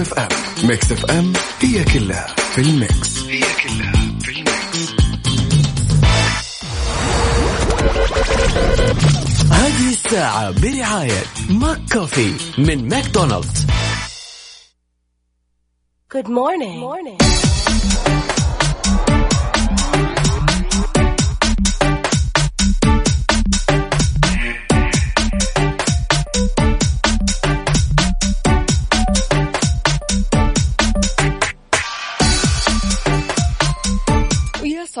FM Mix FM هي كلها في ال mix هي كلها في ال mix هذه الساعة برعاية ماك كوفي من ماكدونالدز Good morning. Good morning.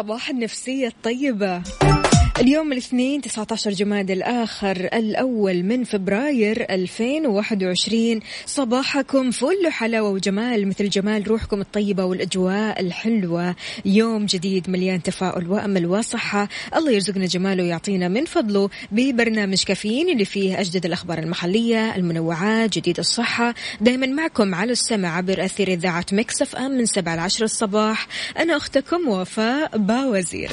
صباح النفسية الطيبة. اليوم الاثنين 19 جماد الآخر الأول من فبراير 2021 صباحكم فل حلاوة وجمال مثل جمال روحكم الطيبة والأجواء الحلوة. يوم جديد مليان تفاؤل وأمل وصحة. الله يرزقنا جماله ويعطينا من فضله. ببرنامج كافيين اللي فيه أجدد الأخبار المحلية المنوعات جديد الصحة. دايما معكم على السمع عبر أثير إذاعة مكسف أم من 7 ل 10 الصباح. أنا أختكم وفاء باوزير.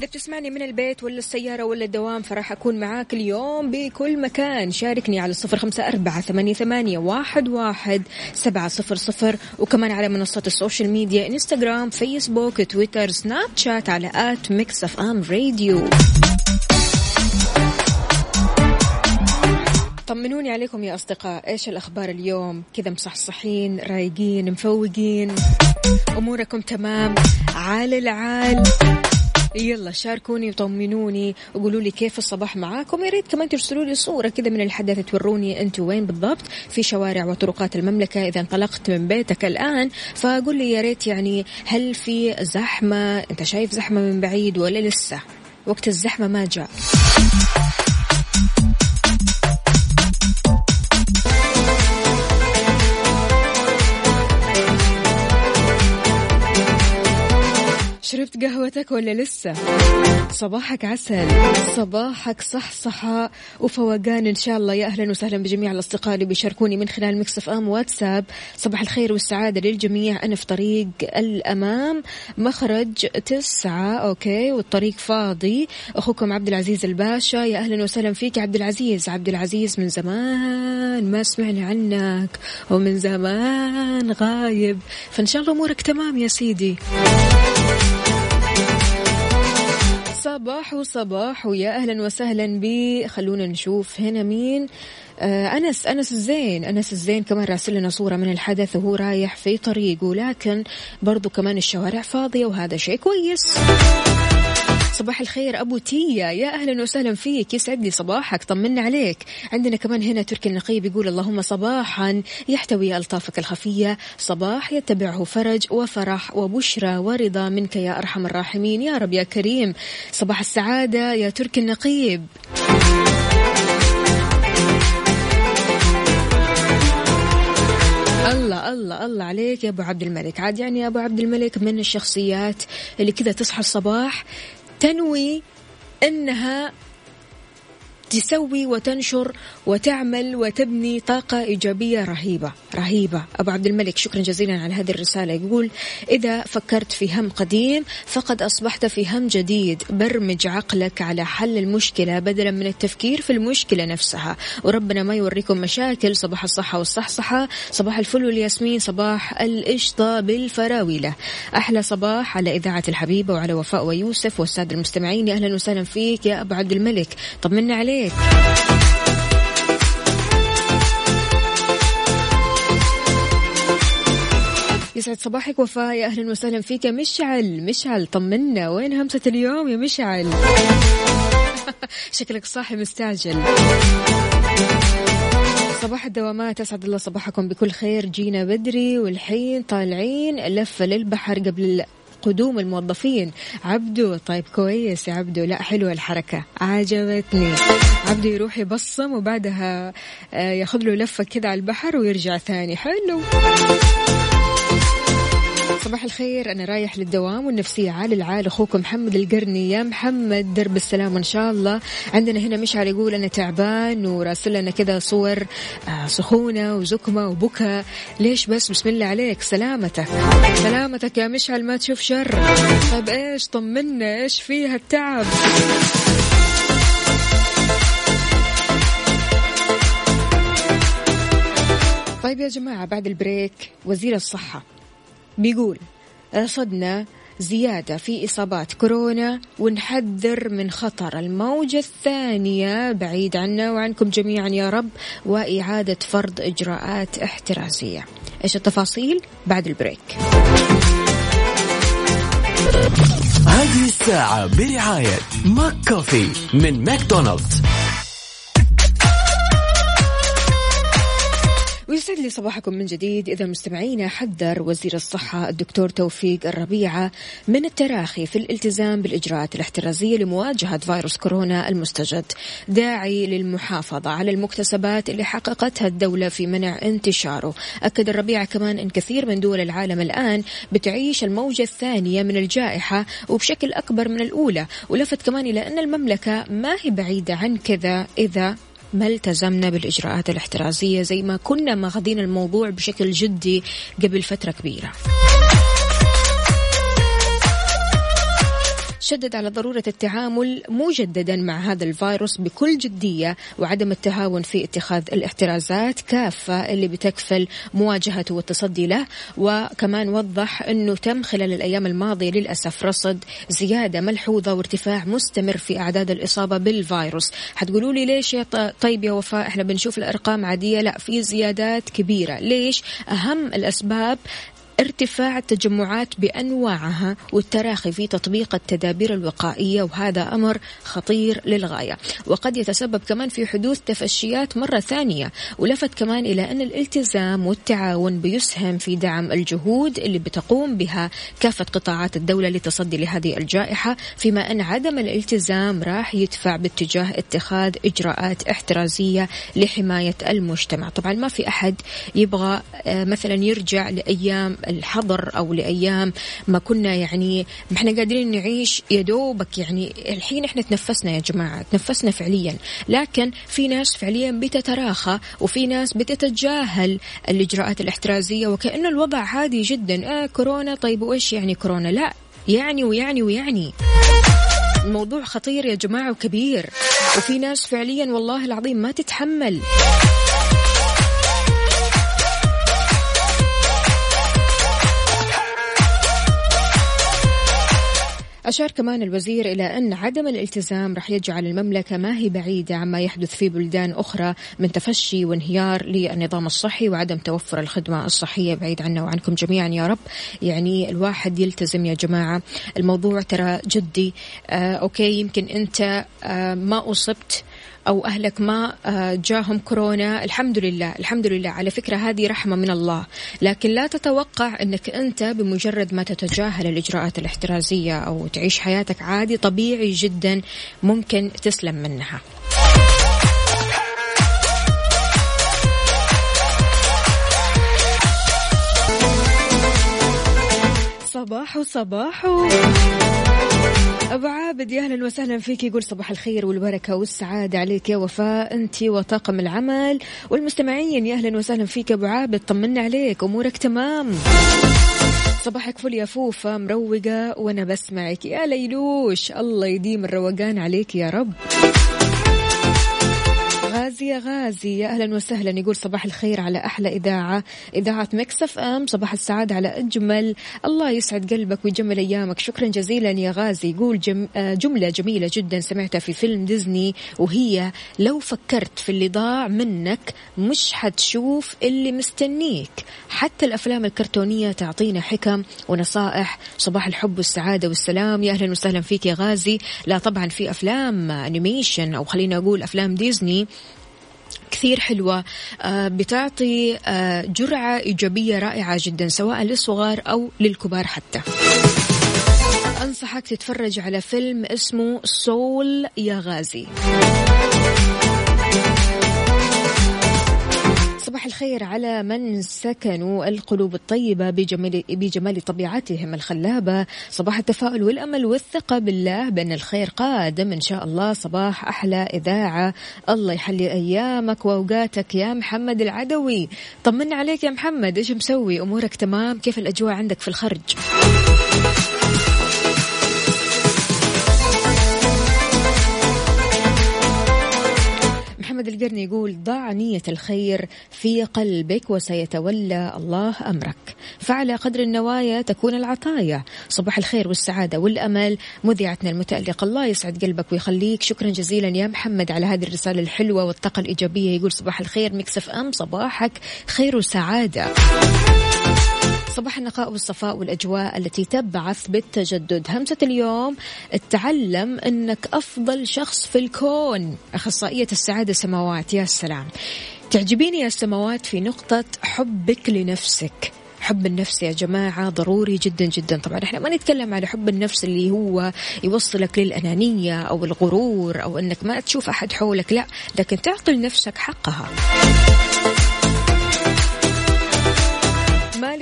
إذا بتسمعني من البيت ولا السيارة ولا الدوام فراح أكون معاك اليوم بكل مكان. شاركني على صفر خمسة أربعة ثمانية, ثمانية واحد, واحد سبعة صفر صفر. وكمان على منصات ال social media إنستغرام فيسبوك تويتر سناب شات على at Mix FM Radio. طمنوني عليكم يا أصدقاء. إيش الأخبار اليوم؟ كذا مصحصحين رايقين مفوقين. أموركم تمام؟ عال العال. يلا شاركوني وطمنوني وقولوا لي كيف الصباح معاكم. يا ريت كمان ترسلوا لي صورة كذا من الحدث توروني أنتم وين بالضبط؟ في شوارع وطرقات المملكة إذا انطلقت من بيتك الآن. فقول لي يا ريت يعني هل في زحمة؟ أنت شايف زحمة من بعيد ولا لسه؟ وقت الزحمة ما جاء. شربت قهوتك ولا لسه؟ صباحك عسل. صباحك صحصحة. وفوقان إن شاء الله يا أهلا وسهلا بجميع الأصدقاء اللي بيشاركوني من خلال Mix FM واتساب. صباح الخير والسعادة للجميع. أنا في طريق الأمام مخرج تسعة okay والطريق فاضي. أخوكم عبد العزيز الباشا. يا أهلا وسهلا فيك عبد العزيز. عبد العزيز من زمان ما سمعنا عنك ومن زمان غايب. فإن شاء الله أمورك تمام يا سيدي. صباح وصباح ويا أهلا وسهلا بي. خلونا نشوف هنا مين. آه أنس أنس الزين. أنس الزين كمان راسل لنا صورة من الحدث وهو رايح في طريقه لكن برضو كمان الشوارع فاضية وهذا شيء كويس. صباح الخير أبو تيا. يا أهلا وسهلا فيك. يسعد لي صباحك طمنا عليك. عندنا كمان هنا تركي النقيب يقول اللهم صباحا. يحتوي ألطافك الخفية. صباح يتبعه فرج وفرح وبشرى ورضا منك يا أرحم الراحمين. يا رب يا كريم. صباح السعادة يا تركي النقيب. الله الله الله عليك يا أبو عبد الملك. عاد يعني يا أبو عبد الملك من الشخصيات اللي كذا تصحى الصباح تنوي إنها تسوي وتنشر وتعمل وتبني طاقة إيجابية رهيبة رهيبة. أبو عبد الملك شكرا جزيلا على هذه الرسالة. يقول إذا فكرت في هم قديم فقد أصبحت في هم جديد. برمج عقلك على حل المشكلة بدلا من التفكير في المشكلة نفسها. وربنا ما يوريكم مشاكل صباح الصحة والصحصحة صباح الفل والياسمين صباح القشطة بالفراولة أحلى صباح على إذاعة الحبيبة وعلى وفاء ويوسف والسادة المستمعين. أهلا وسهلا فيك يا أبو عبد الملك. طمنا عليك. يسعد صباحك وفاء. يا أهلا وسهلا فيك يا مشعل. مشعل طمنا. وين همسة اليوم يا مشعل؟ شكلك صاحي مستعجل. صباح الدوامات. اسعد الله صباحكم بكل خير. جينا بدري والحين طالعين لفه للبحر قبل قدوم الموظفين. عبدو طيب كويس. يا عبدو لا حلوة الحركة. عجبتني عبدو يروح يبصم وبعدها آه، ياخذ له لفة كذا على البحر ويرجع ثاني. حلو. صباح الخير. أنا رايح للدوام والنفسية عال العال. أخوكم محمد القرني. يا محمد درب السلام إن شاء الله. عندنا هنا مشعل يقول أنا تعبان وراسل لنا كذا صور آه، سخونة وزكمة وبكى ليش بس؟ بسم الله عليك. سلامتك. سلامتك يا مشعل ما تشوف شر. طيب إيش طمنا؟ إيش فيها التعب؟ طيب يا جماعة بعد البريك وزير الصحة بيقول رصدنا زيادة في إصابات كورونا ونحذر من خطر الموجة الثانية بعيد عنا وعنكم جميعا يا رب وإعادة فرض إجراءات احترازية. إيش التفاصيل؟ بعد ال break. هذه الساعة برعاية ماك كوفي من ماكدونالدز. ويسعد لي صباحكم من جديد. إذا مستمعينا حذر وزير الصحة الدكتور توفيق الربيعة من التراخي في الالتزام بالإجراءات الاحترازية لمواجهة فيروس كورونا المستجد داعيا للمحافظة على المكتسبات اللي حققتها الدولة في منع انتشاره. أكد الربيعة كمان أن كثير من دول العالم الآن بتعيش الموجة الثانية من الجائحة وبشكل أكبر من الأولى ولفت كمان إلى أن المملكة ما هي بعيدة عن كذا إذا ما التزمنا بالإجراءات الاحترازية زي ما كنا ماخذين الموضوع بشكل جدي قبل فترة كبيرة. شدد على ضرورة التعامل مجددا مع هذا الفيروس بكل جدية وعدم التهاون في اتخاذ الاحترازات كافة اللي بتكفل مواجهته والتصدي له. وكمان وضح أنه تم خلال الأيام الماضية للأسف رصد زيادة ملحوظة وارتفاع مستمر في أعداد الإصابة بالفيروس. حتقولوا لي ليش يا طيب يا وفاء إحنا بنشوف الأرقام عادية لا في زيادات كبيرة. ليش؟ أهم الأسباب ارتفاع التجمعات بأنواعها والتراخي في تطبيق التدابير الوقائية وهذا أمر خطير للغاية. وقد يتسبب كمان في حدوث تفشيات مرة ثانية ولفت كمان إلى أن الالتزام والتعاون بيسهم في دعم الجهود اللي بتقوم بها كافة قطاعات الدولة للتصدي لهذه الجائحة فيما أن عدم الالتزام راح يدفع باتجاه اتخاذ إجراءات احترازية لحماية المجتمع. طبعا ما في أحد يبغى آه، مثلا يرجع لأيام الحظر أو لأيام ما كنا يعني ما إحنا قادرين نعيش يا دوبك يعني الحين إحنا تنفسنا يا جماعة تنفسنا فعليا. لكن في ناس فعليا بتتراخى وفي ناس بتتجاهل الإجراءات الاحترازية وكانه الوضع عادي جدا. آه كورونا طيب وإيش يعني كورونا؟ لا يعني ويعني ويعني. الموضوع خطير يا جماعة وكبير. وفي ناس فعليا والله العظيم ما تتحمل. أشار كمان الوزير إلى أن عدم الالتزام رح يجعل المملكة ما هي بعيدة عما يحدث في بلدان أخرى من تفشي وانهيار للنظام الصحي وعدم توفر الخدمة الصحية بعيد عنا وعنكم جميعا يا رب. يعني الواحد يلتزم يا جماعة. الموضوع ترى جدي. آه أوكي يمكن أنت آه ما أصبت أو أهلك ما آه، جاهم كورونا الحمد لله الحمد لله على فكرة هذه رحمة من الله. لكن لا تتوقع أنك أنت بمجرد ما تتجاهل الإجراءات الاحترازية أو تعيش حياتك عادي طبيعي جدا ممكن تسلم منها. صباح صباح أبو عابد يا أهلا وسهلا فيك. يقول صباح الخير والبركة والسعادة عليك يا وفاء. أنت وطاقم العمل والمستمعين يا أهلا وسهلا فيك أبو عابد. طمنا عليك أمورك تمام. صباحك فل يا فوفا مروقة وأنا بسمعك. يا ليلوش الله يديم الروقان عليك يا رب. يا غازي يا أهلا وسهلا. يقول صباح الخير على أحلى إذاعة إذاعة مكسف أم. صباح السعادة على أجمل. الله يسعد قلبك ويجمل أيامك. شكرا جزيلا يا غازي. يقول جم آه، جملة جميلة جدا سمعتها في فيلم ديزني وهي لو فكرت في اللي ضاع منك مش حتشوف اللي مستنيك. حتى الأفلام الكرتونية تعطينا حكم ونصائح. صباح الحب والسعادة والسلام. يا أهلا وسهلا فيك يا غازي. لا طبعا في أفلام animation أو خلينا أقول أفلام ديزني كثير حلوة. آه، بتعطي آه، جرعة إيجابية رائعة جدا سواء للصغار أو للكبار حتى. أنصحك تتفرج على فيلم اسمه Soul يا غازي. صباح الخير على من سكنوا القلوب الطيبة بجمال, بجمال طبيعتهم الخلابة. صباح التفاؤل والأمل والثقة بالله. بأن الخير قادم إن شاء الله. صباح أحلى إذاعة. الله يحلي أيامك وأوقاتك يا محمد العدوي. طمنا عليك يا محمد. إيش مسوي؟ أمورك تمام؟ كيف الأجواء عندك في الخرج؟ محمد القرني يقول ضع نية الخير في قلبك وسيتولى الله أمرك. فعلى قدر النوايا تكون العطايا. صباح الخير والسعادة والأمل. مذيعتنا المتألقة. الله يسعد قلبك ويخليك. شكرا جزيلا يا محمد على هذه الرسالة الحلوة والطاقة الإيجابية. يقول صباح الخير. مكسف أم صباحك خير وسعادة. صباح النقاء والصفاء والأجواء التي تبعث بالتجدد. همسة اليوم تعلم أنك أفضل شخص في الكون. أخصائية السعادة سماوات يا سلام. تعجبيني يا سماوات في نقطة حبك لنفسك. حب النفس يا جماعة ضروري جدا جدا. طبعا إحنا ما نتكلم على حب النفس اللي هو يوصلك للأنانية أو الغرور أو أنك ما تشوف أحد حولك لا لكن تعطي لنفسك حقها.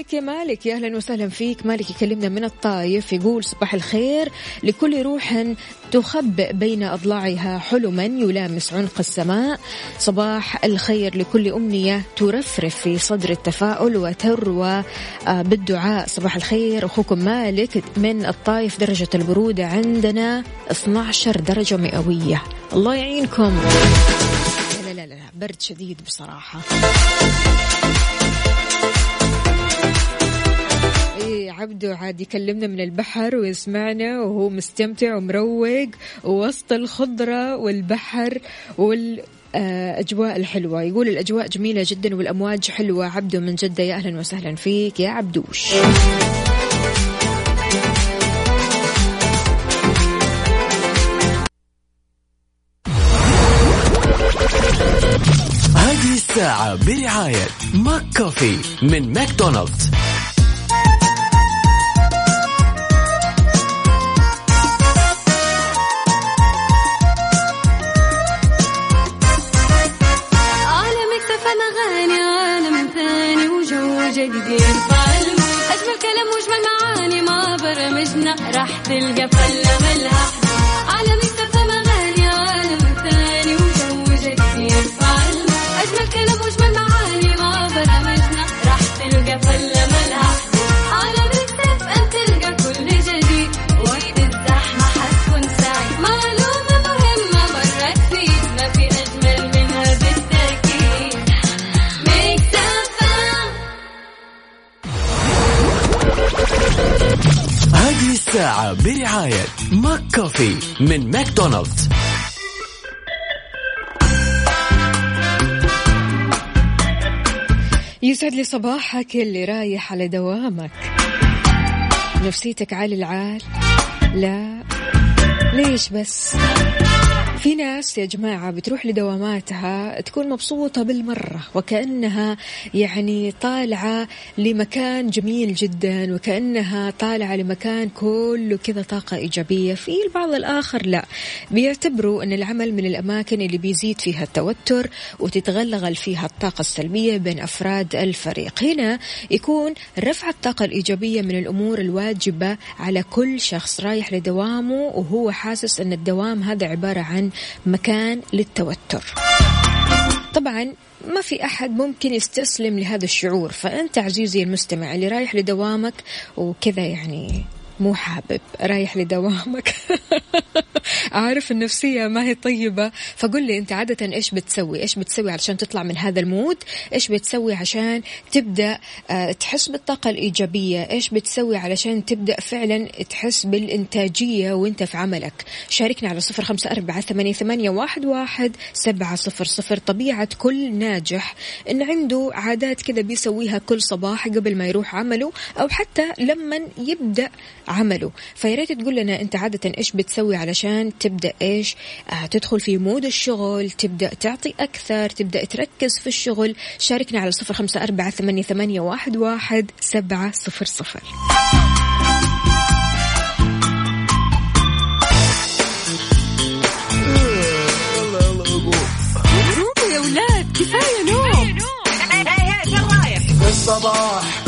مالك يا مالك يا أهلا وسهلا فيك. مالك يكلمنا من الطايف يقول صباح الخير. لكل روح تخبئ بين أضلاعها حلما يلامس عنق السماء. صباح الخير لكل أمنية ترفرف في صدر التفاؤل وتروى آه، بالدعاء. صباح الخير أخوكم مالك من الطايف درجة البرودة عندنا 12 درجة مئوية. الله يعينكم. لا لا لا برد شديد بصراحة. عبدو عاد يكلمنا من البحر ويسمعنا وهو مستمتع ومروق وسط الخضرة والبحر وال أجواء الحلوة. يقول الأجواء جميلة جدا والأمواج حلوة. عبدو من جدة يا أهلا وسهلا فيك يا عبدوش. هذه الساعة برعاية ماك كوفي من ماكدونالدز. صباحك اللي رايح على دوامك. نفسيتك عالي العال. لا. ليش بس؟ في ناس يا جماعة بتروح لدواماتها تكون مبسوطة بالمرة وكأنها يعني طالعة لمكان جميل جدا وكأنها طالعة لمكان كله كذا طاقة إيجابية. في البعض الآخر لا بيعتبروا أن العمل من الأماكن اللي بيزيد فيها التوتر وتتغلغل فيها الطاقة السلبية بين أفراد الفريق. هنا يكون رفع الطاقة الإيجابية من الأمور الواجبة على كل شخص رايح لدوامه وهو حاسس أن الدوام هذا عبارة عن مكان للتوتر. طبعا ما في أحد ممكن يستسلم لهذا الشعور فأنت عزيزي المستمع اللي رايح لدوامك وكذا يعني مو حابب رايح لدوامك. عارف النفسية ما هي طيبة. فقل لي أنت عادة إيش بتسوي؟ إيش بتسوي علشان تطلع من هذا المود؟ إيش بتسوي عشان تبدأ آه، تحس بالطاقة الإيجابية؟ إيش بتسوي علشان تبدأ فعلا تحس بالإنتاجية وإنت في عملك؟ شاركنا على صفر خمسة أربعة ثمانية, واحد سبعة صفر صفر. طبيعة كل ناجح إن عنده عادات كذا بيسويها كل صباح قبل ما يروح عمله أو حتى لما يبدأ عمله. فياريت تقول لنا أنت عادة إيش بتسوي علشان تبدأ إيش؟ آه تدخل في مود الشغل تبدأ تعطي أكثر تبدأ تركز في الشغل. شاركنا على صفر خمسة أربعة ثمانية, ثمانية واحد, واحد سبعة صفر صفر. كفاية نوم. الصباح.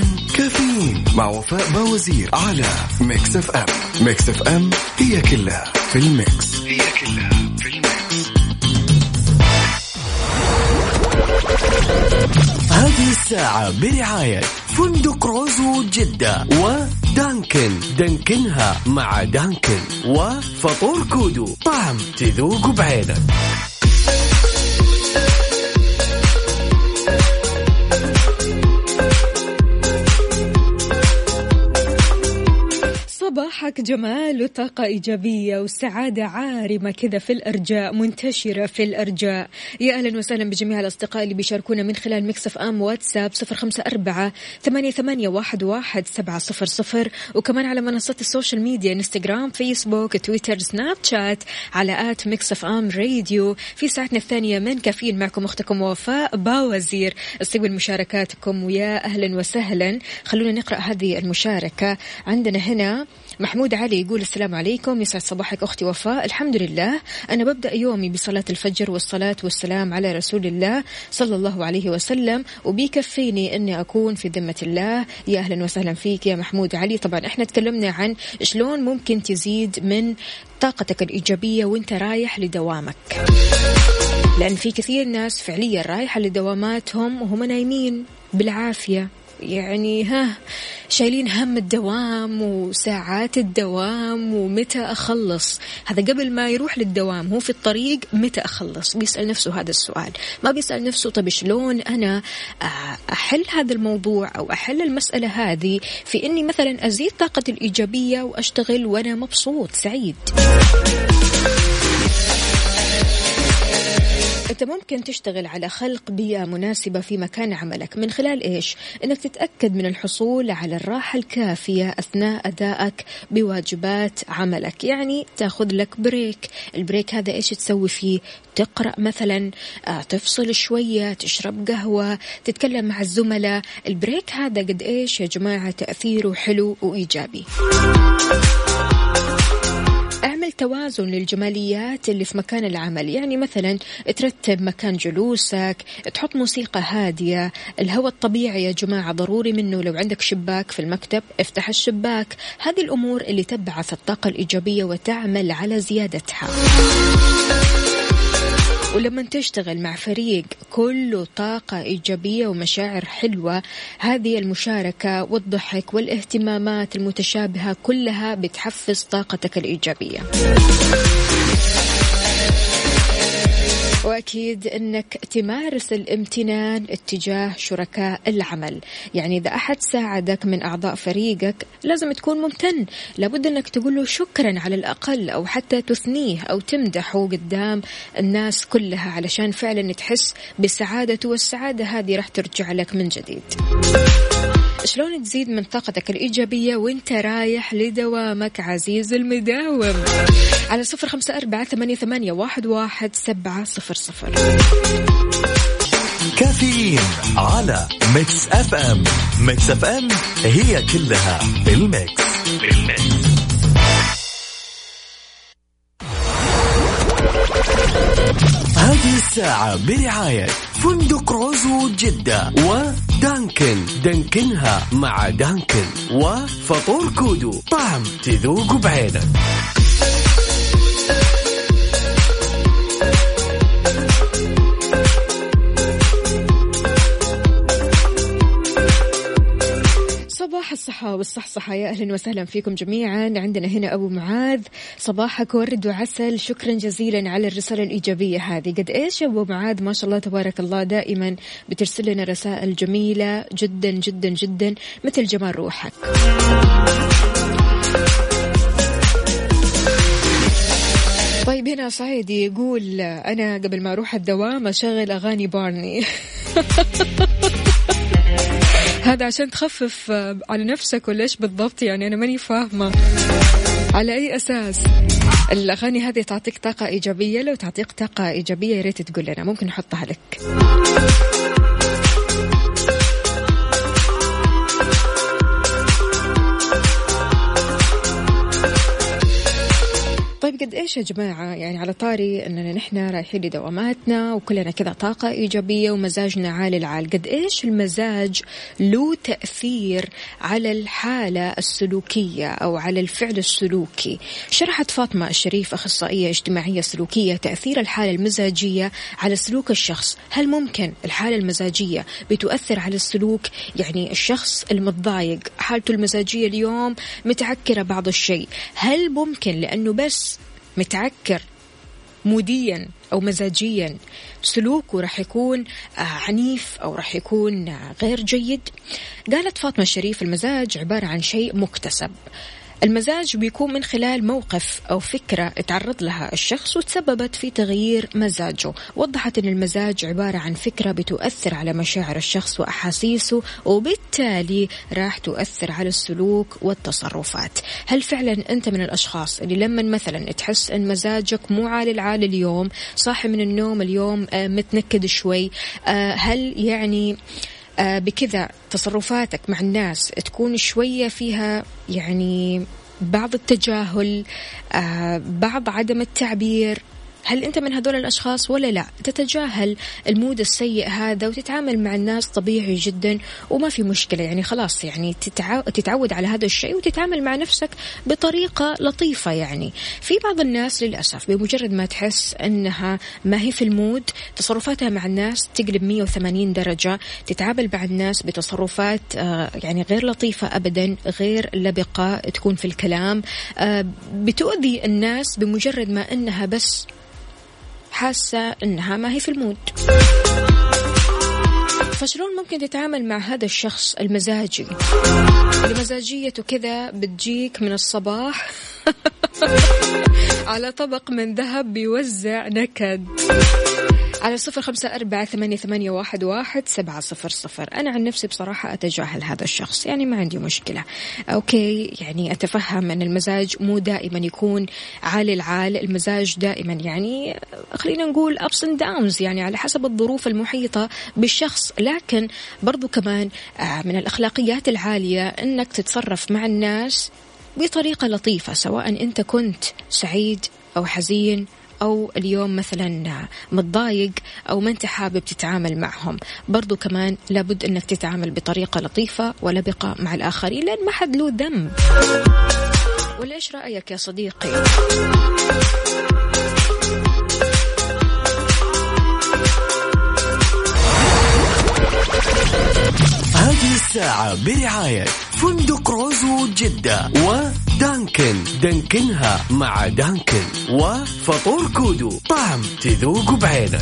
وفاء بوازير على ميكس اف ام Mix FM هي كلها في ال mix. هي كلها في ال mix. هذه الساعة برعاية فندق روزو جدة ودانكن. دانكنها مع دانكن وفطور كودو. طعم تذوق بعينك. صباحك جمال وطاقة إيجابية وسعادة عارمة كذا في الأرجاء منتشرة في الأرجاء. يا أهلا وسهلا بجميع الأصدقاء اللي بيشاركونا من خلال Mix FM واتساب صفر خمسة أربعة ثمانية, ثمانية واحد, واحد سبعة صفر صفر. وكمان على منصات ال social media إنستغرام فيسبوك تويتر سناب شات على at Mix FM Radio. في ساعتنا الثانية من كافيين معكم أختكم وفاء باوزير. استقبل مشاركاتكم ويا أهلا وسهلا. خلونا نقرأ هذه المشاركة. عندنا هنا محمود علي يقول السلام عليكم. يسعد صباحك أختي وفاء. الحمد لله. أنا ببدأ يومي بصلاة الفجر والصلاة والسلام على رسول الله صلى الله عليه وسلم. وبيكفيني أني أكون في ذمة الله. يا أهلا وسهلا فيك يا محمود علي. طبعا إحنا تكلمنا عن شلون ممكن تزيد من طاقتك الإيجابية وأنت رايح لدوامك. لأن في كثير ناس فعليا رايحة لدواماتهم وهم نايمين. بالعافية. يعني ها شايلين هم الدوام وساعات الدوام ومتى أخلص. هذا قبل ما يروح للدوام هو في الطريق متى أخلص؟ بيسأل نفسه هذا السؤال. ما بيسأل نفسه طب شلون أنا أحل هذا الموضوع أو أحل المسألة هذه في أني مثلا أزيد طاقتي الإيجابية وأشتغل وأنا مبسوط سعيد. أنت ممكن تشتغل على خلق بيئة مناسبة في مكان عملك. من خلال إيش؟ أنك تتأكد من الحصول على الراحة الكافية أثناء أدائك بواجبات عملك. يعني تأخذ لك break. ال break هذا إيش تسوي فيه؟ تقرأ مثلا آه، تفصل شوية تشرب قهوة تتكلم مع الزملاء. ال break هذا قد إيش يا جماعة؟ تأثيره حلو وإيجابي. اعمل توازن للجماليات اللي في مكان العمل. يعني مثلا ترتب مكان جلوسك تحط موسيقى هادية. الهواء الطبيعي يا جماعة ضروري منه. لو عندك شباك في المكتب افتح الشباك. هذه الأمور اللي تبعث الطاقة الإيجابية وتعمل على زيادتها. ولما تشتغل مع فريق كله طاقة إيجابية ومشاعر حلوة هذه المشاركة والضحك والاهتمامات المتشابهة كلها بتحفز طاقتك الإيجابية. وأكيد إنك تمارس الامتنان اتجاه شركاء العمل، يعني إذا أحد ساعدك من أعضاء فريقك لازم تكون ممتن، لابد إنك تقول له شكرا على الأقل أو حتى تثنيه أو تمدحه قدام الناس كلها علشان فعلا تحس بسعادته والسعادة هذه راح ترجع لك من جديد. شلون تزيد من طاقتك الإيجابية وانت رايح لدوامك عزيز المداوم؟ على صفر خمسة أربعة ثمانية, ثمانية واحد, واحد سبعة صفر صفر. كافيين على Mix FM. Mix FM هي كلها بال mix بال mix هذه الساعة برعاية فندق روزو جدة ودانكن دانكنها مع دانكن وفطور كودو طعم تذوق بعينك. صباح الصحة والصحصحة. يا أهلا وسهلا فيكم جميعا. عندنا هنا أبو معاذ. صباحك ورد وعسل. شكرا جزيلا على الرسالة الإيجابية هذه. قد إيش يا أبو معاذ؟ ما شاء الله تبارك الله. دائما بترسل لنا رسائل جميلة جدا جدا جدا. مثل جمال روحك. طيب هنا صعيدي يقول أنا قبل ما أروح الدوام أشغل أغاني بارني. هذا عشان تخفف آه، على نفسك ولا إيش بالضبط؟ يعني أنا ماني فاهمة. على أي أساس؟ الأغاني هذه تعطيك طاقة إيجابية؟ لو تعطيك طاقة إيجابية يا ريت تقول لنا. ممكن نحطها لك. إيش يا جماعة؟ يعني على طاري إننا نحن رايحين لدواماتنا وكلنا كذا طاقة إيجابية ومزاجنا عالي العال قد إيش المزاج له تأثير على الحالة السلوكية أو على الفعل السلوكي؟ شرحت فاطمة الشريف أخصائية اجتماعية سلوكية تأثير الحالة المزاجية على سلوك الشخص. هل ممكن الحالة المزاجية بتؤثر على السلوك؟ يعني الشخص المتضايق حالته المزاجية اليوم متعكرة بعض الشيء. هل ممكن؟ لأنه بس متعكر موديا أو مزاجيا. سلوكه راح يكون آه، عنيف أو راح يكون آه، غير جيد. قالت فاطمة الشريف المزاج عبارة عن شيء مكتسب. المزاج بيكون من خلال موقف أو فكرة تعرض لها الشخص وتسببت في تغيير مزاجه. وضحت أن المزاج عبارة عن فكرة بتؤثر على مشاعر الشخص وأحاسيسه وبالتالي راح تؤثر على السلوك والتصرفات. هل فعلا أنت من الأشخاص اللي لما مثلا تحس أن مزاجك مو عالي العال اليوم صاحي من النوم اليوم آه، متنكد شوي آه، هل يعني بكذا تصرفاتك مع الناس تكون شوية فيها يعني بعض التجاهل آه، بعض عدم التعبير هل أنت من هذول الأشخاص ولا لا؟ تتجاهل ال mood السيء هذا وتتعامل مع الناس طبيعي جدا وما في مشكلة. يعني خلاص يعني تتعود على هذا الشيء وتتعامل مع نفسك بطريقة لطيفة يعني. في بعض الناس للأسف بمجرد ما تحس أنها ما هي في ال mood تصرفاتها مع الناس تقلب 180 درجة تتعامل مع الناس بتصرفات آه، يعني غير لطيفة أبدا غير لبقة تكون في الكلام آه، بتؤذي الناس بمجرد ما أنها بس حاسة إنها ما هي في ال mood. فشلون ممكن تتعامل مع هذا الشخص المزاجي؟ اللي مزاجيته كذا بتجيك من الصباح على طبق من ذهب بيوزع نكد. على صفر خمسة أربعة ثمانية, ثمانية واحد, واحد سبعة صفر صفر. أنا عن نفسي بصراحة أتجاهل هذا الشخص يعني ما عندي مشكلة. okay يعني أتفهم أن المزاج مو دائما يكون عالي العال المزاج دائما يعني خلينا نقول ups and downs يعني على حسب الظروف المحيطة بالشخص. لكن برضو كمان آه، من الأخلاقيات العالية أنك تتصرف مع الناس بطريقة لطيفة سواء أنت كنت سعيد أو حزين أو اليوم مثلا متضايق أو ما أنت حابب تتعامل معهم. برضو كمان لابد أنك تتعامل بطريقة لطيفة ولبقة مع الآخرين لأن ما حد له ذنب ولا إيش رأيك يا صديقي؟ هذه الساعة برعاية فندق روزو جدة ودانكن. دانكنها مع دانكن. وفطور كودو. طعم تذوق بعينك.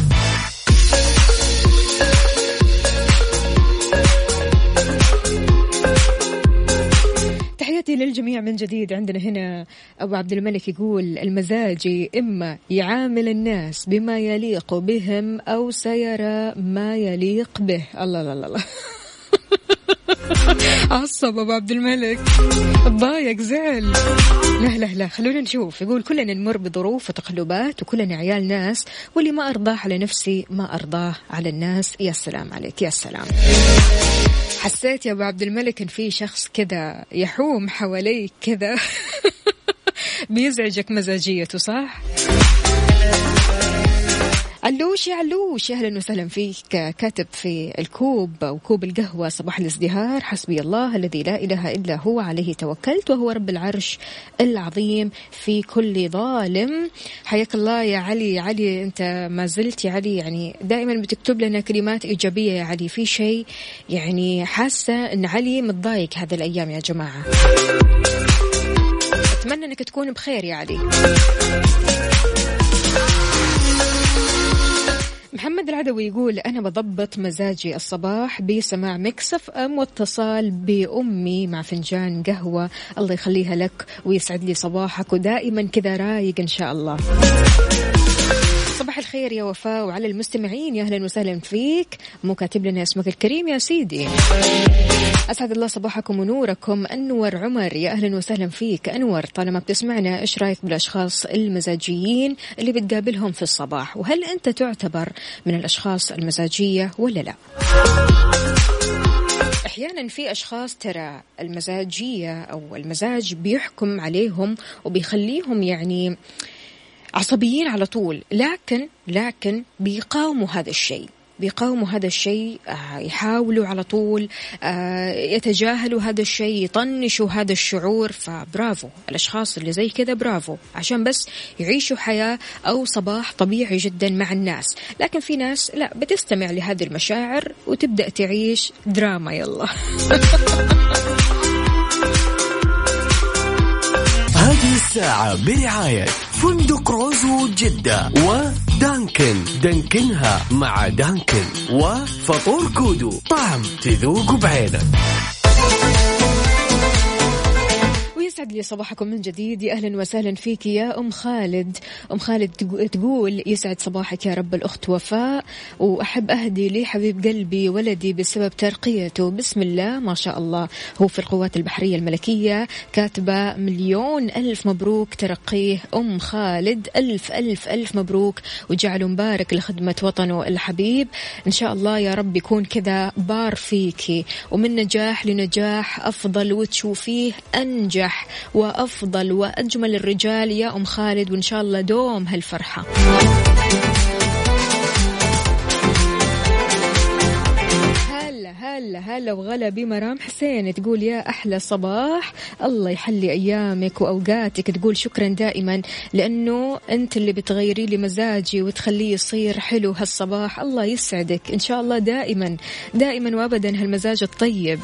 تحياتي للجميع من جديد. عندنا هنا أبو عبد الملك يقول المزاجي إما يعامل الناس بما يليق بهم أو سيرى ما يليق به. الله الله الله عصب أبو عبد الملك. ضايق زعل. لا لا لا خلونا نشوف. يقول كلنا نمر بظروف وتقلبات وكلنا عيال ناس واللي ما أرضاه على نفسي ما أرضاه على الناس. يا سلام عليك يا سلام. حسيت يا أبو عبد الملك إن في شخص كذا يحوم حواليك كذا. بيزعجك مزاجيته صح؟ علوش يا علوش أهلا وسهلا فيك. كاتب في الكوب وكوب القهوة صباح الازدهار. حسبي الله الذي لا إله إلا هو عليه توكلت وهو رب العرش العظيم في كل ظالم. حياك الله يا علي. علي أنت ما زلت يا علي يعني دائما بتكتب لنا كلمات إيجابية يا علي. في شيء يعني حاسة إن علي متضايق هذه الأيام يا جماعة. أتمنى إنك تكون بخير يا علي. محمد العدوي يقول أنا بضبط مزاجي الصباح بسماع مكسف أم واتصال بأمي مع فنجان قهوة. الله يخليها لك ويسعد لي صباحك ودائما كذا رايق إن شاء الله. صباح الخير يا وفاء وعلى المستمعين. يا أهلا وسهلا فيك. مو كاتب لنا اسمك الكريم يا سيدي. أسعد الله صباحكم ونوركم. أنور عمر يا أهلا وسهلا فيك. أنور طالما بتسمعنا إيش رأيك بالأشخاص المزاجيين اللي بتقابلهم في الصباح؟ وهل أنت تعتبر من الأشخاص المزاجية ولا لا؟ أحيانا في أشخاص ترى المزاجية أو المزاج بيحكم عليهم وبيخليهم يعني عصبيين على طول. لكن لكن بيقاوموا هذا الشيء. بيقاوموا هذا الشيء آه، يحاولوا على طول آه، يتجاهلوا هذا الشيء يطنشوا هذا الشعور. فبرافو الأشخاص اللي زي كذا برافو. عشان بس يعيشوا حياة أو صباح طبيعي جدا مع الناس. لكن في ناس لا بتستمع لهذه المشاعر وتبدأ تعيش دراما. يلا. هذه الساعة برعاية فندق روزو جدة ودانكن دانكنها مع دانكن. وفطور كودو. طعم تذوق بعينك. يسعد لي صباحكم من جديد. يا أهلا وسهلا فيك يا أم خالد. أم خالد تقول يسعد صباحك يا رب الأخت وفاء. وأحب أهدي لي حبيب قلبي ولدي بسبب ترقيته. بسم الله ما شاء الله. هو في القوات البحرية الملكية كاتبة مليون ألف مبروك ترقيه. أم خالد ألف ألف ألف مبروك. وجعله مبارك لخدمة وطنه الحبيب. إن شاء الله يا رب يكون كذا بار فيكي ومن نجاح لنجاح أفضل وتشوفيه أنجح. وأفضل وأجمل الرجال. يا أم خالد وإن شاء الله دوم هالفرحة. هلا هلا هلا وغلا بمرام حسين. تقول يا أحلى صباح. الله يحلي أيامك وأوقاتك. تقول شكرا دائما لأنه أنت اللي بتغيري لي مزاجي وتخليه يصير حلو هالصباح. الله يسعدك. إن شاء الله دائما دائما وابدا هالمزاج الطيب.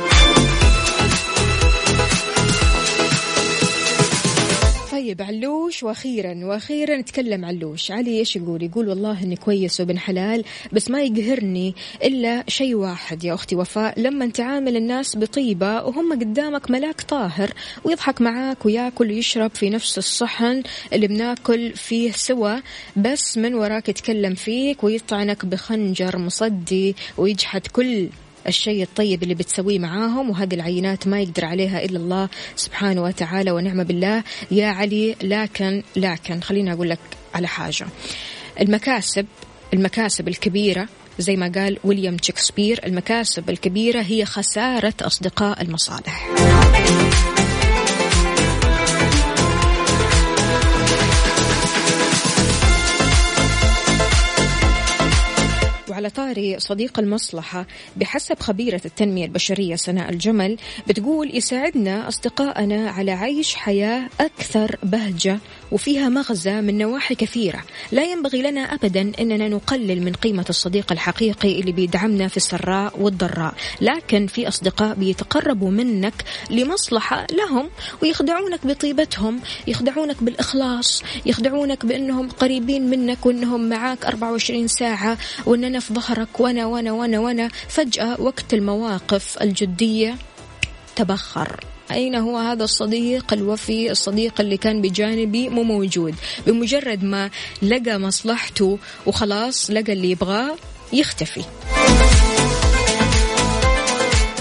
طيب علوش وأخيرا وأخيرا نتكلم علوش. علي إيش يقول؟ يقول والله إني كويس وابن حلال بس ما يقهرني إلا شيء واحد يا أختي وفاء. لما تعامل الناس بطيبة وهم قدامك ملاك طاهر ويضحك معاك ويأكل ويشرب في نفس الصحن اللي بناكل فيه سوا بس من وراك يتكلم فيك ويطعنك بخنجر مصدي ويجحد كل الشيء الطيب اللي بتسويه معاهم وهذه العينات ما يقدر عليها إلا الله سبحانه وتعالى ونعم بالله. يا علي لكن لكن خليني أقول لك على حاجة. المكاسب المكاسب الكبيرة زي ما قال ويليام شكسبير المكاسب الكبيرة هي خسارة أصدقاء المصالح. وعلى طاري صديق المصلحة بحسب خبيرة التنمية البشرية سناء الجمل بتقول يساعدنا أصدقائنا على عيش حياة أكثر بهجة وفيها مغزى من نواحي كثيرة. لا ينبغي لنا أبدا أننا نقلل من قيمة الصديق الحقيقي اللي بيدعمنا في السراء والضراء. لكن في أصدقاء بيتقربوا منك لمصلحة لهم ويخدعونك بطيبتهم يخدعونك بالإخلاص يخدعونك بأنهم قريبين منك وأنهم معاك 24 ساعة وأننا في ظهرك وأنا وأنا وأنا وأنا. فجأة وقت المواقف الجدية تبخر. أين هو هذا الصديق الوفي الصديق اللي كان بجانبي مو موجود. بمجرد ما لقى مصلحته وخلاص لقى اللي يبغاه يختفي.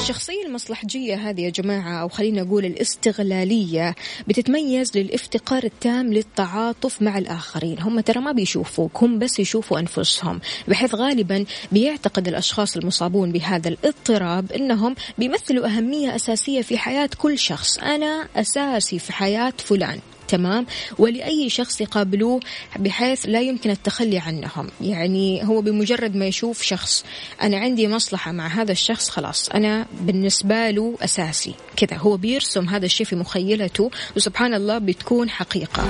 الشخصية المصلحجية هذه يا جماعة أو خلينا نقول الاستغلالية بتتميز للافتقار التام للتعاطف مع الآخرين. هم ترى ما بيشوفوك هم بس يشوفوا أنفسهم بحيث غالبا بيعتقد الأشخاص المصابون بهذا الاضطراب أنهم بيمثلوا أهمية أساسية في حياة كل شخص. أنا أساسي في حياة فلان. تمام ولأي شخص يقابلوه بحيث لا يمكن التخلي عنهم. يعني هو بمجرد ما يشوف شخص أنا عندي مصلحة مع هذا الشخص خلاص أنا بالنسبة له أساسي. كذا هو بيرسم هذا الشيء في مخيلته وسبحان الله بتكون حقيقة.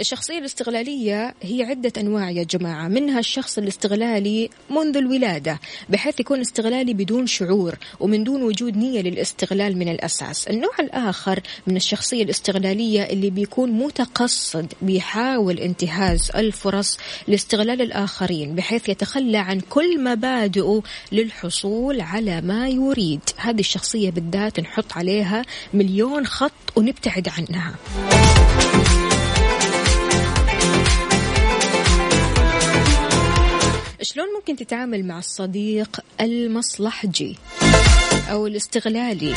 الشخصية الاستغلالية هي عدة أنواع يا جماعة. منها الشخص الاستغلالي منذ الولادة بحيث يكون استغلالي بدون شعور ومن دون وجود نية للاستغلال من الأساس. النوع الآخر من الشخصية الاستغلالية اللي بيكون متقصد بيحاول انتهاز الفرص لاستغلال الآخرين بحيث يتخلى عن كل مبادئه للحصول على ما يريد. هذه الشخصية بالذات نحط عليها مليون خط ونبتعد عنها. شلون ممكن تتعامل مع الصديق المصلحجي أو الاستغلالي؟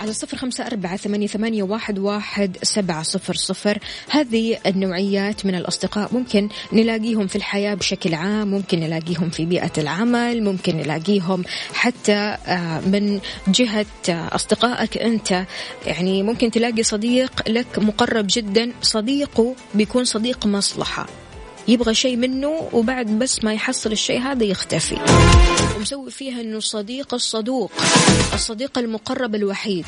على صفر خمسة أربعة ثمانية, ثمانية واحد, واحد سبعة صفر صفر. هذه النوعيات من الأصدقاء ممكن نلاقيهم في الحياة بشكل عام ممكن نلاقيهم في بيئة العمل ممكن نلاقيهم حتى آه، من جهة آه، أصدقائك أنت. يعني ممكن تلاقي صديق لك مقرب جدا صديقه بيكون صديق مصلحة. يبغى شيء منه وبعد بس ما يحصل الشيء هذا يختفي. ومسوي فيها إنه صديق الصدوق الصديق المقرب الوحيد.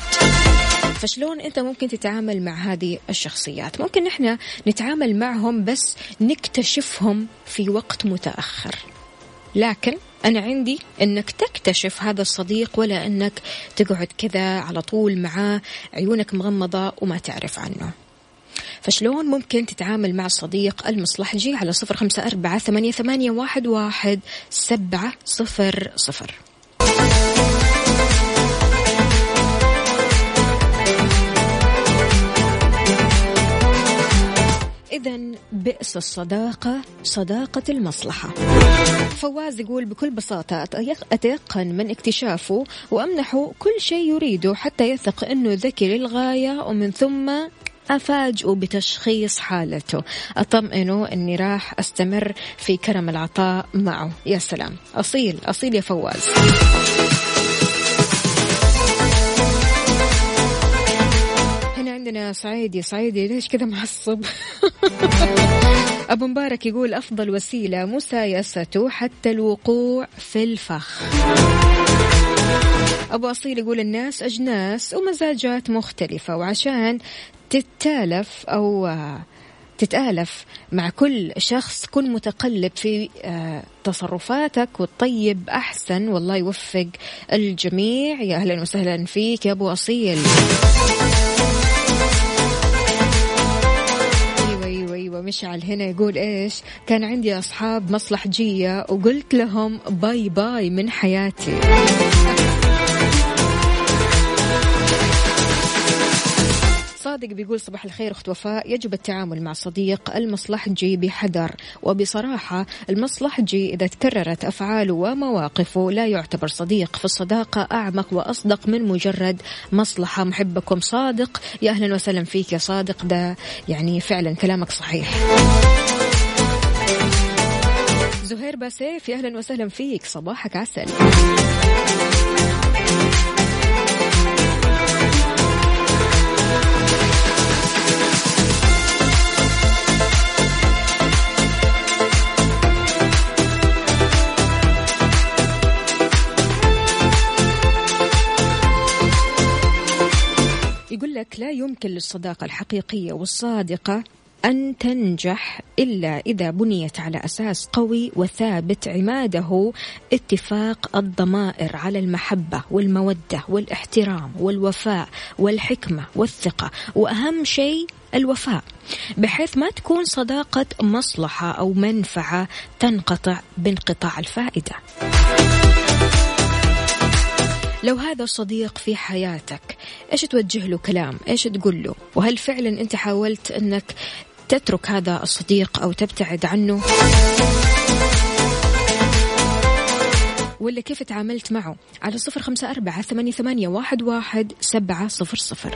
فشلون أنت ممكن تتعامل مع هذه الشخصيات؟ ممكن نحن نتعامل معهم بس نكتشفهم في وقت متأخر. لكن أنا عندي أنك تكتشف هذا الصديق ولا أنك تقعد كذا على طول معاه عيونك مغمضة وما تعرف عنه. فشلون ممكن تتعامل مع الصديق المصلحجي على صفر خمسة أربعة ثمانية, ثمانية واحد, واحد سبعة صفر صفر إذا بئس الصداقة صداقة المصلحة. فواز يقول بكل بساطة أتيقن من اكتشافه وأمنحه كل شيء يريده حتى يثق أنه ذكي للغاية ومن ثم أفاجئه بتشخيص حالته. أطمئنه أني راح أستمر في كرم العطاء معه. يا سلام. أصيل أصيل يا فواز. هنا عندنا صعيدي صعيدي ليش كذا معصب؟ أبو مبارك يقول أفضل وسيلة مسايسته حتى الوقوع في الفخ. أبو أصيل يقول الناس أجناس ومزاجات مختلفة وعشان تتآلف أو تتآلف مع كل شخص كن متقلب في آه، تصرفاتك والطيب أحسن. والله يوفق الجميع. يا أهلا وسهلا فيك يا أبو أصيل. أيوة أيوة أيوة. مشعل هنا يقول إيش؟ كان عندي أصحاب مصلحجية وقلت لهم bye bye من حياتي. صادق بيقول صباح الخير أخت وفاء. يجب التعامل مع صديق المصلحجي بحذر. وبصراحة المصلحجي إذا تكررت أفعاله ومواقفه لا يعتبر صديق. فالصداقة أعمق وأصدق من مجرد مصلحة. محبكم صادق. يا أهلا وسهلا فيك يا صادق. ده يعني فعلا كلامك صحيح. زهير باسيف يا أهلا وسهلا فيك. صباحك عسل. لا يمكن للصداقة الحقيقية والصادقة أن تنجح إلا إذا بنيت على أساس قوي وثابت عماده اتفاق الضمائر على المحبة والمودة والاحترام والوفاء والحكمة والثقة وأهم شيء الوفاء بحيث ما تكون صداقة مصلحة أو منفعة تنقطع بانقطاع الفائدة. لو هذا صديق في حياتك إيش توجه له كلام؟ إيش تقول له؟ وهل فعلا أنت حاولت أنك تترك هذا الصديق أو تبتعد عنه؟ ولا كيف تعاملت معه؟ على صفر خمسة أربعة ثمانية, ثمانية واحد, واحد سبعة صفر صفر.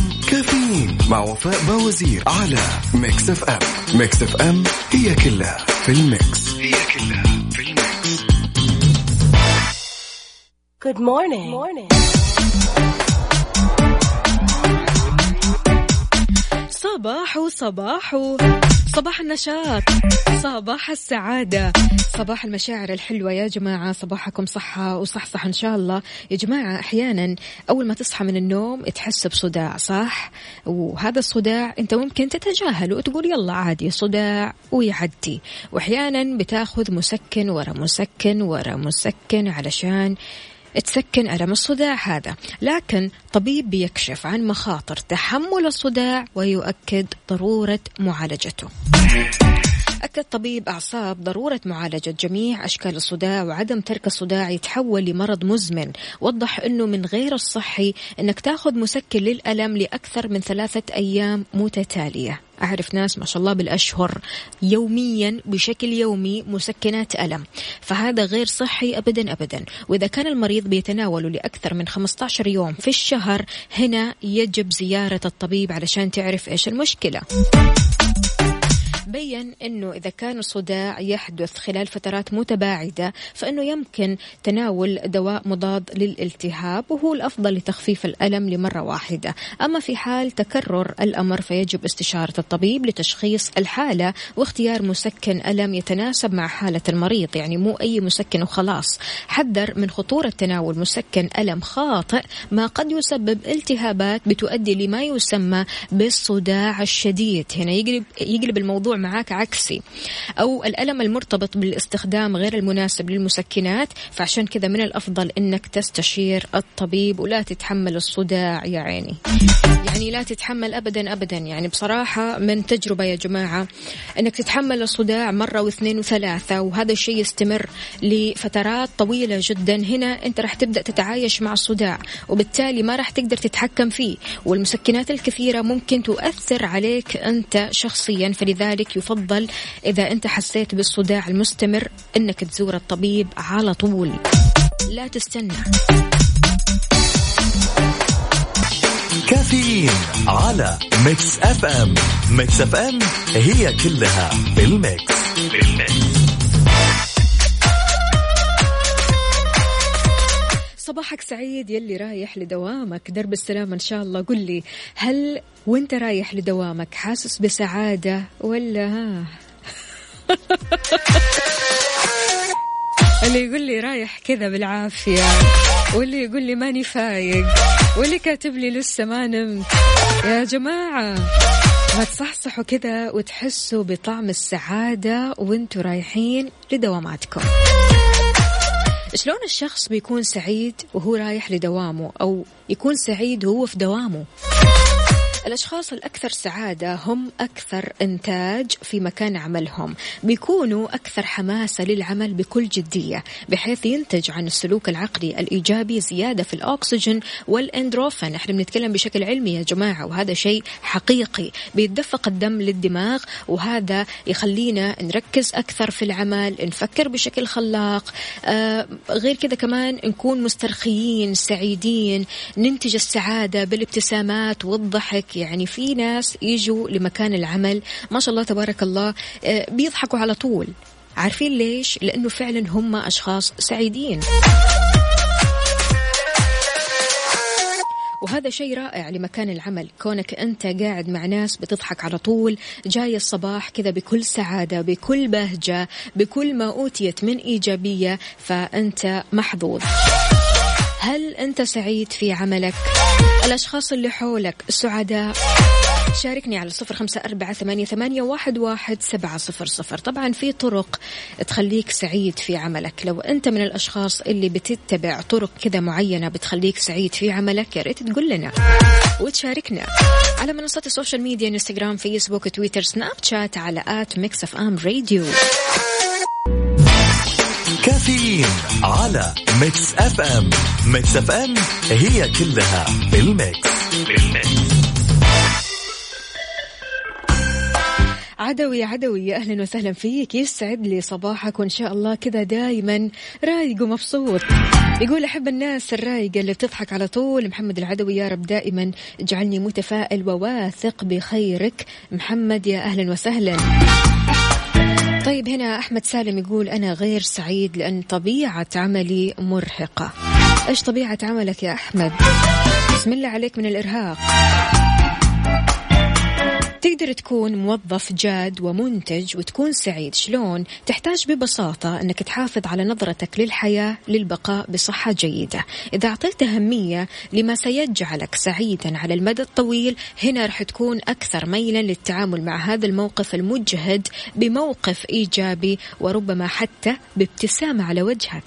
مع وفاء باوزير على Mix FM Mix FM هي كلها في ال mix هي كلها في ال mix Good morning. Good morning. صباح وصباح صباح النشاط صباح السعادة صباح المشاعر الحلوة يا جماعة. صباحكم صحة وصحصح إن شاء الله. يا جماعة أحيانا أول ما تصحى من النوم تحس بصداع صح؟ وهذا الصداع أنت ممكن تتجاهله وتقول يلا عادي صداع ويعدي. وأحيانا بتاخذ مسكن ورا مسكن ورا مسكن علشان تسكن ألم الصداع هذا. لكن طبيب بيكشف عن مخاطر تحمل الصداع ويؤكد ضرورة معالجته. أكد طبيب أعصاب ضرورة معالجة جميع أشكال الصداع وعدم ترك الصداع يتحول لمرض مزمن. وضح أنه من غير الصحي أنك تأخذ مسكن للألم لأكثر من ثلاثة أيام متتالية. أعرف ناس ما شاء الله بالأشهر يوميا بشكل يومي مسكنات ألم. فهذا غير صحي أبدا أبدا. وإذا كان المريض بيتناوله لأكثر من 15 يوم في الشهر هنا يجب زيارة الطبيب علشان تعرف إيش المشكلة. بين أنه إذا كان الصداع يحدث خلال فترات متباعدة فإنه يمكن تناول دواء مضاد للالتهاب وهو الأفضل لتخفيف الألم لمرة واحدة. أما في حال تكرر الأمر فيجب استشارة الطبيب لتشخيص الحالة واختيار مسكن ألم يتناسب مع حالة المريض. يعني مو أي مسكن وخلاص. حذر من خطورة تناول مسكن ألم خاطئ ما قد يسبب التهابات بتؤدي لما يسمى بالصداع الشديد. هنا يقلب, يقلب الموضوع معاك عكسي. أو الألم المرتبط بالاستخدام غير المناسب للمسكنات فعشان كذا من الأفضل أنك تستشير الطبيب ولا تتحمل الصداع يا عيني. يعني لا تتحمل أبدا أبدا. يعني بصراحة من تجربة يا جماعة أنك تتحمل الصداع مرة واثنين وثلاثة وهذا الشيء يستمر لفترات طويلة جدا. هنا أنت راح تبدأ تتعايش مع الصداع وبالتالي ما راح تقدر تتحكم فيه. والمسكنات الكثيرة ممكن تؤثر عليك أنت شخصيا فلذلك يفضل إذا أنت حسيت بالصداع المستمر أنك تزور الطبيب على طول. لا تستنى. كافيين على Mix FM. Mix FM هي كلها بال mix بال mix صباحك سعيد يلي رايح لدوامك. درب السلام إن شاء الله. قل لي هل وانت رايح لدوامك؟ حاسس بسعادة ولا؟ ها. اللي يقول لي رايح كذا بالعافية واللي يقول لي ماني فايق واللي كاتب لي لسه ما نمت. يا جماعة ما تصحصحوا كذا وتحسوا بطعم السعادة وانتوا رايحين لدواماتكم. شلون الشخص بيكون سعيد وهو رايح لدوامه أو يكون سعيد وهو في دوامه؟ الأشخاص الأكثر سعادة هم أكثر إنتاج في مكان عملهم. بيكونوا أكثر حماسة للعمل بكل جدية بحيث ينتج عن السلوك العقلي الإيجابي زيادة في الأكسجين والإندروفين. إحنا بنتكلم بشكل علمي يا جماعة وهذا شيء حقيقي. بيتدفق الدم للدماغ وهذا يخلينا نركز أكثر في العمل نفكر بشكل خلاق. آه غير كذا كمان نكون مسترخيين سعيدين ننتج السعادة بالابتسامات والضحك. يعني في ناس يجوا لمكان العمل ما شاء الله تبارك الله آه، بيضحكوا على طول. عارفين ليش؟ لأنه فعلا هم أشخاص سعيدين. وهذا شيء رائع لمكان العمل كونك أنت قاعد مع ناس بتضحك على طول جاي الصباح كذا بكل سعادة بكل بهجة بكل ما أوتيت من إيجابية فأنت محظوظ. هل أنت سعيد في عملك؟ الأشخاص اللي حولك سعداء؟ شاركني على صفر خمسة أربعة ثمانية, ثمانية واحد, واحد سبعة صفر صفر طبعا في طرق تخليك سعيد في عملك لو أنت من الأشخاص اللي بتتبع طرق كذا معينة بتخليك سعيد في عملك يا ريت تقول لنا وتشاركنا على منصات ال social media إنستغرام فيسبوك تويتر سناب شات على at Mix FM Radio كافيين على Mix FM Mix FM هي كلها بال mix بال mix عدوي عدوي أهلا وسهلا فيك. يسعد لي صباحك وإن شاء الله كذا دايما رايق ومبسوط. يقول أحب الناس الرايقة اللي بتضحك على طول. محمد العدوي يا رب دائما اجعلني متفائل وواثق بخيرك. محمد يا أهلا وسهلا. طيب هنا أحمد سالم يقول أنا غير سعيد لأن طبيعة عملي مرهقة. إيش طبيعة عملك يا أحمد؟ بسم الله عليك من الإرهاق. تقدر تكون موظف جاد ومنتج وتكون سعيد. شلون؟ تحتاج ببساطة أنك تحافظ على نظرتك للحياة للبقاء بصحة جيدة. إذا أعطيت أهمية لما سيجعلك سعيدا على المدى الطويل هنا رح تكون أكثر ميلا للتعامل مع هذا الموقف المجهد بموقف إيجابي وربما حتى بابتسامة على وجهك.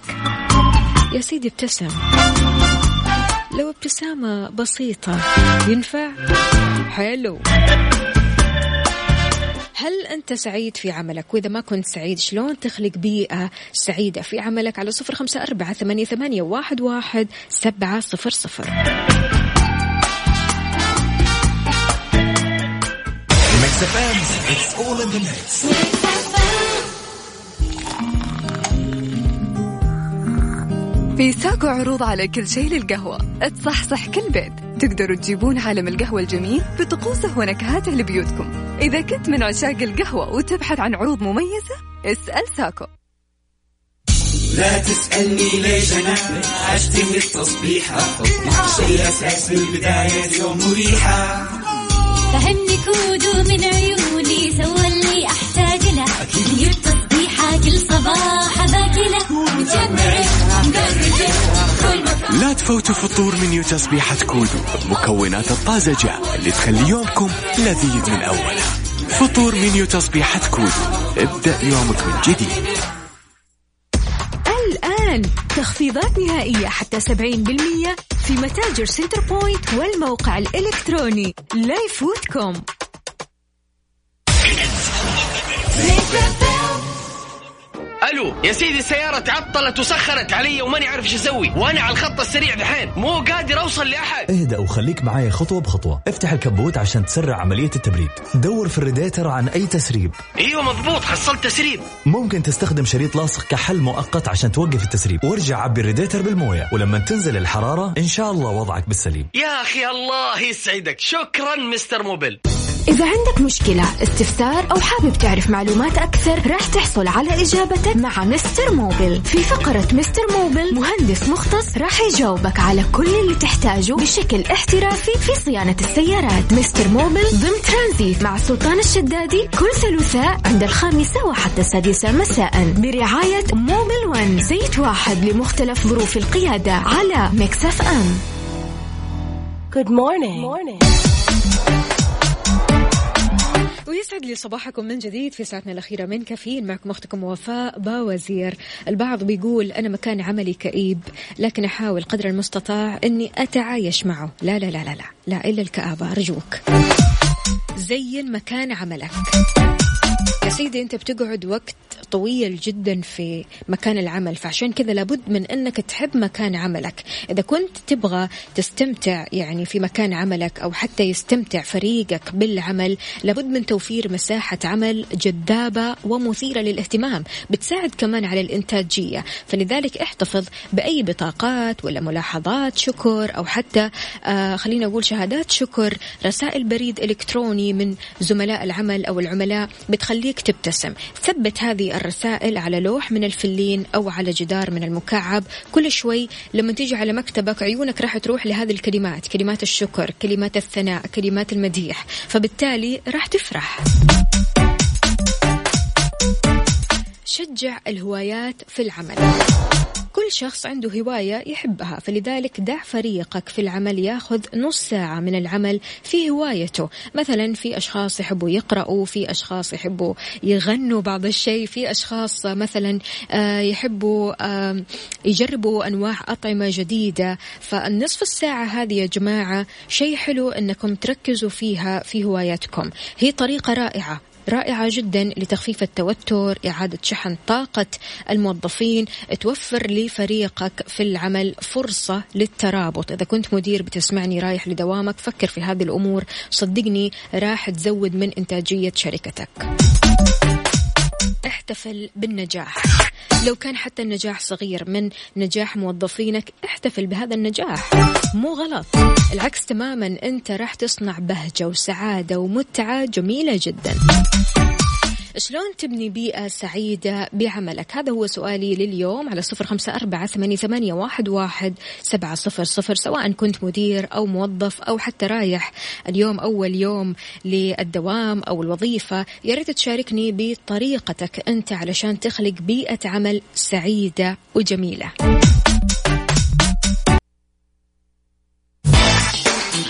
يا سيدي ابتسم. لو ابتسامة بسيطة ينفع؟ حلو. هل أنت سعيد في عملك؟ وإذا ما كنت سعيد شلون تخلق بيئة سعيدة في عملك على صفر خمسة أربعة ثمانية, ثمانية واحد, واحد سبعة صفر صفر؟ في ساكو عروض على كل شيء للقهوة تصحصح كل بيت. تقدروا تجيبون عالم القهوة الجميل بطقوسه ونكهاته لبيوتكم. إذا كنت من عشاق القهوة وتبحث عن عروض مميزة اسأل ساكو. لا تسألني ليش أنا أشتهي التصبيحة شيء أساس في البداية يوم مريحة. فهمني كودو من عيوني سوى اللي أحتاج له. التصبيحة كل صباح باكله وجمعي لا تفوتوا فطور منيو تسبيحة كودو مكونات الطازجة اللي تخلي يومكم لذيذ من أوله فطور منيو تسبيحة كودو ابدأ يومك من جديد. الآن تخفيضات نهائية حتى 70% في متاجر Centrepoint والموقع الإلكتروني لا يفوتكم ألو يا سيدي السيارة تعطلت وسخنت علي وماني عارف إيش أسوي. وأنا على الخط السريع دحين. مو قادر أوصل لأحد. اهدأ وخليك معاي خطوة بخطوة. افتح الكبوت عشان تسرع عملية التبريد. دور في الريديتر عن أي تسريب. أيوه مضبوط حصلت تسريب. ممكن تستخدم شريط لاصق كحل مؤقت عشان توقف التسريب. وارجع عبي الريديتر بالموية. ولما تنزل الحرارة إن شاء الله وضعك بالسليم. يا أخي الله يسعدك. شكرا Mister Mobil. إذا عندك مشكلة استفسار أو حابب تعرف معلومات أكثر راح تحصل على إجابتك مع Mister Mobil في فقرة Mister Mobil مهندس مختص راح يجاوبك على كل اللي تحتاجه بشكل احترافي في صيانة السيارات Mister Mobil ضمن ترانزيت مع سلطان الشدادي كل ثلاثاء عند الخامسة وحتى السادسة مساء برعاية Mobil One زيت واحد لمختلف ظروف القيادة على Mix FM Good morning. morning. ويسعد لي صباحكم من جديد في ساعتنا الأخيرة من كافيين. معكم أختكم وفاء باوزير. البعض بيقول أنا مكان عملي كئيب لكن أحاول قدر المستطاع أني أتعايش معه. لا لا لا لا لا, لا إلا الكآبة. أرجوك. زين مكان عملك. يا سيدي أنت بتقعد وقت طويل جدا في مكان العمل فعشان كذا لابد من أنك تحب مكان عملك. إذا كنت تبغى تستمتع يعني في مكان عملك أو حتى يستمتع فريقك بالعمل لابد من توفير مساحة عمل جذابة ومثيرة للاهتمام بتساعد كمان على الإنتاجية. فلذلك احتفظ بأي بطاقات ولا ملاحظات شكر أو حتى آه خلينا أقول شهادات شكر رسائل بريد إلكتروني من زملاء العمل أو العملاء بتخليك تبتسم. ثبت هذه الرسائل على لوح من الفلين أو على جدار من المكعب. كل شوي لما تيجي على مكتبك عيونك راح تروح لهذه الكلمات. كلمات الشكر كلمات الثناء كلمات المديح. فبالتالي راح تفرح. شجع الهوايات في العمل. كل شخص عنده هواية يحبها فلذلك دع فريقك في العمل ياخذ نص ساعة من العمل في هوايته. مثلا في أشخاص يحبوا يقرأوا في أشخاص يحبوا يغنوا بعض الشيء في أشخاص مثلا آه، يحبوا آه، يجربوا أنواع أطعمة جديدة. فالنصف الساعة هذه يا جماعة شيء حلو أنكم تركزوا فيها في هواياتكم. هي طريقة رائعة. رائعة جدا لتخفيف التوتر إعادة شحن طاقة الموظفين توفر لفريقك في العمل فرصة للترابط. إذا كنت مدير بتسمعني رايح لدوامك فكر في هذه الأمور. صدقني راح تزود من إنتاجية شركتك. احتفل بالنجاح. لو كان حتى النجاح صغير من نجاح موظفينك احتفل بهذا النجاح. مو غلط. العكس تماما أنت راح تصنع بهجة وسعادة ومتعة جميلة جدا. شلون تبني بيئة سعيدة بعملك؟ هذا هو سؤالي لليوم على صفر خمسة أربعة ثمانية واحد سبعة صفر صفر سواء كنت مدير أو موظف أو حتى رايح اليوم أول يوم للدوام أو الوظيفة يا ريت تشاركني بطريقتك أنت علشان تخلق بيئة عمل سعيدة وجميلة.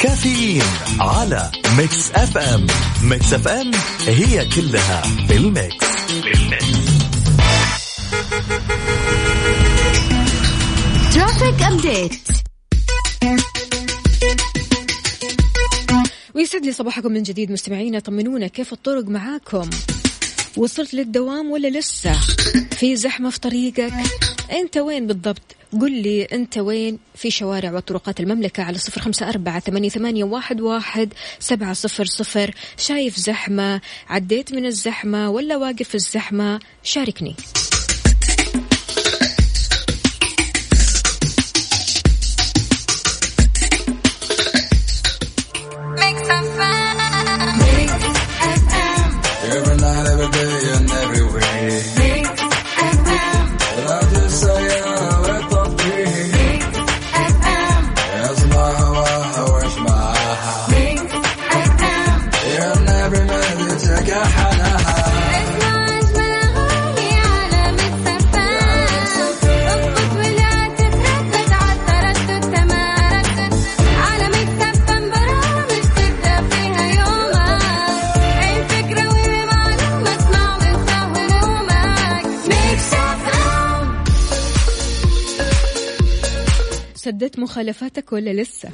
كافيين على Mix FM. Mix FM هي كلها بال mix, بال mix. traffic update ويسعد لي صباحكم من جديد مستمعينا طمنونا كيف الطرق معاكم؟ وصلت للدوام ولا لسه؟ في زحمة في طريقك؟ أنت وين بالضبط؟ قل لي أنت وين في شوارع وطرقات المملكة على صفر خمسة أربعة ثمانية واحد, واحد سبعة صفر صفر. شايف زحمة؟ عديت من الزحمة ولا واقف في الزحمة؟ شاركني. سددت مخالفاتك ولا لسه؟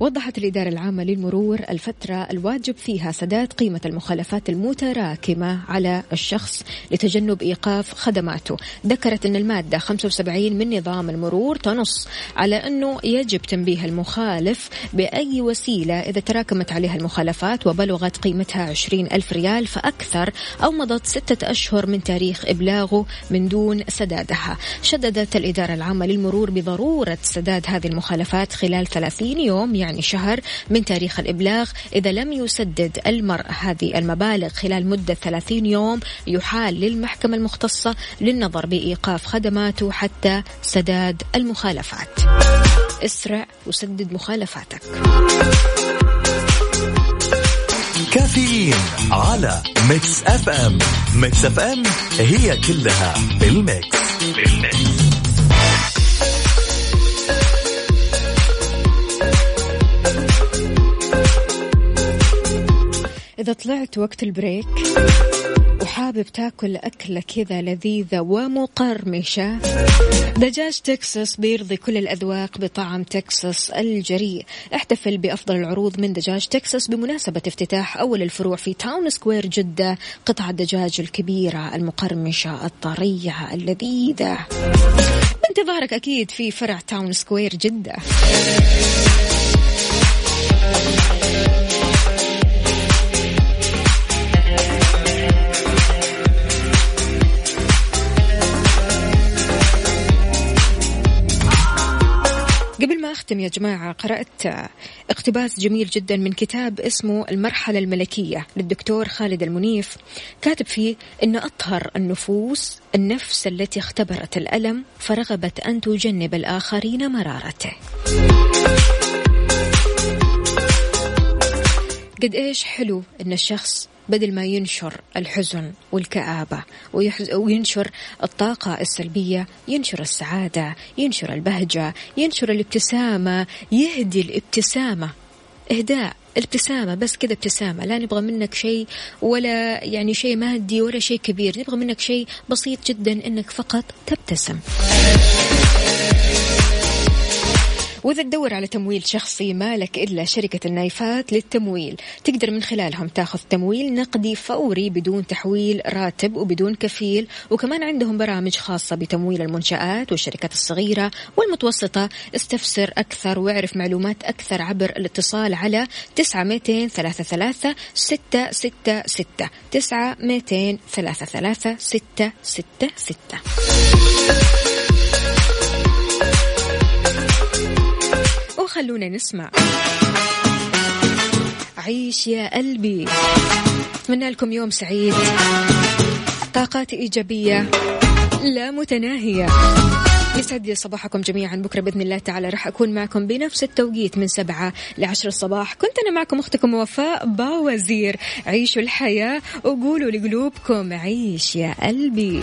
وضحت الإدارة العامة للمرور الفترة الواجب فيها سداد قيمة المخالفات المتراكمة على الشخص لتجنب إيقاف خدماته. ذكرت أن المادة 75 من نظام المرور تنص على أنه يجب تنبيه المخالف بأي وسيلة إذا تراكمت عليها المخالفات وبلغت قيمتها 20 ألف ريال فأكثر أو مضت ستة أشهر من تاريخ إبلاغه من دون سدادها. شددت الإدارة العامة للمرور بضرورة سداد هذه المخالفات خلال 30 يوم يعني يعني شهر من تاريخ الإبلاغ إذا لم يسدد المرء هذه المبالغ خلال مدة 30 يوم يحال للمحكمة المختصة للنظر بإيقاف خدماته حتى سداد المخالفات. اسرع وسدد مخالفاتك. كافيين على Mix FM. Mix FM هي كلها بال mix, بال mix. إذا طلعت وقت ال break وحابب تاكل أكلة كذا لذيذة ومقرمشة دجاج تكساس بيرضي كل الأذواق بطعم تكساس الجريء احتفل بأفضل العروض من دجاج تكساس بمناسبة افتتاح أول الفروع في Town Square جدة قطع الدجاج الكبيرة المقرمشة الطرية اللذيذة. بانتظارك أكيد في فرع Town Square جدة. أختم يا جماعة. قرأت اقتباس جميل جدا من كتاب اسمه المرحلة الملكية للدكتور خالد المنيف كاتب فيه أن أطهر النفوس النفس التي اختبرت الألم فرغبت أن تجنب الآخرين مرارته. قد إيش حلو أن الشخص بدل ما ينشر الحزن والكآبة وينشر الطاقة السلبية ينشر السعادة ينشر البهجة ينشر الابتسامة يهدي الابتسامة. إهداء الابتسامة بس كذا ابتسامة. لا نبغى منك شيء ولا يعني شيء مادي ولا شيء كبير. نبغى منك شيء بسيط جدا إنك فقط تبتسم. وإذا تدور على تمويل شخصي مالك إلا شركة النايفات للتمويل تقدر من خلالهم تاخذ تمويل نقدي فوري بدون تحويل راتب وبدون كفيل وكمان عندهم برامج خاصة بتمويل المنشآت والشركات الصغيرة والمتوسطة. استفسر أكثر واعرف معلومات أكثر عبر الاتصال على 900 33 666 9 200 33 666 خلونا نسمع. عيش يا قلبي. أتمنى لكم يوم سعيد. طاقات إيجابية لا متناهية. يسعد لي صباحكم جميعا. بكرة بإذن الله تعالى راح أكون معكم بنفس التوقيت من سبعة 10 الصباح. كنت أنا معكم أختكم وفاء باوزير. عيشوا الحياة وقولوا لقلوبكم عيش يا قلبي.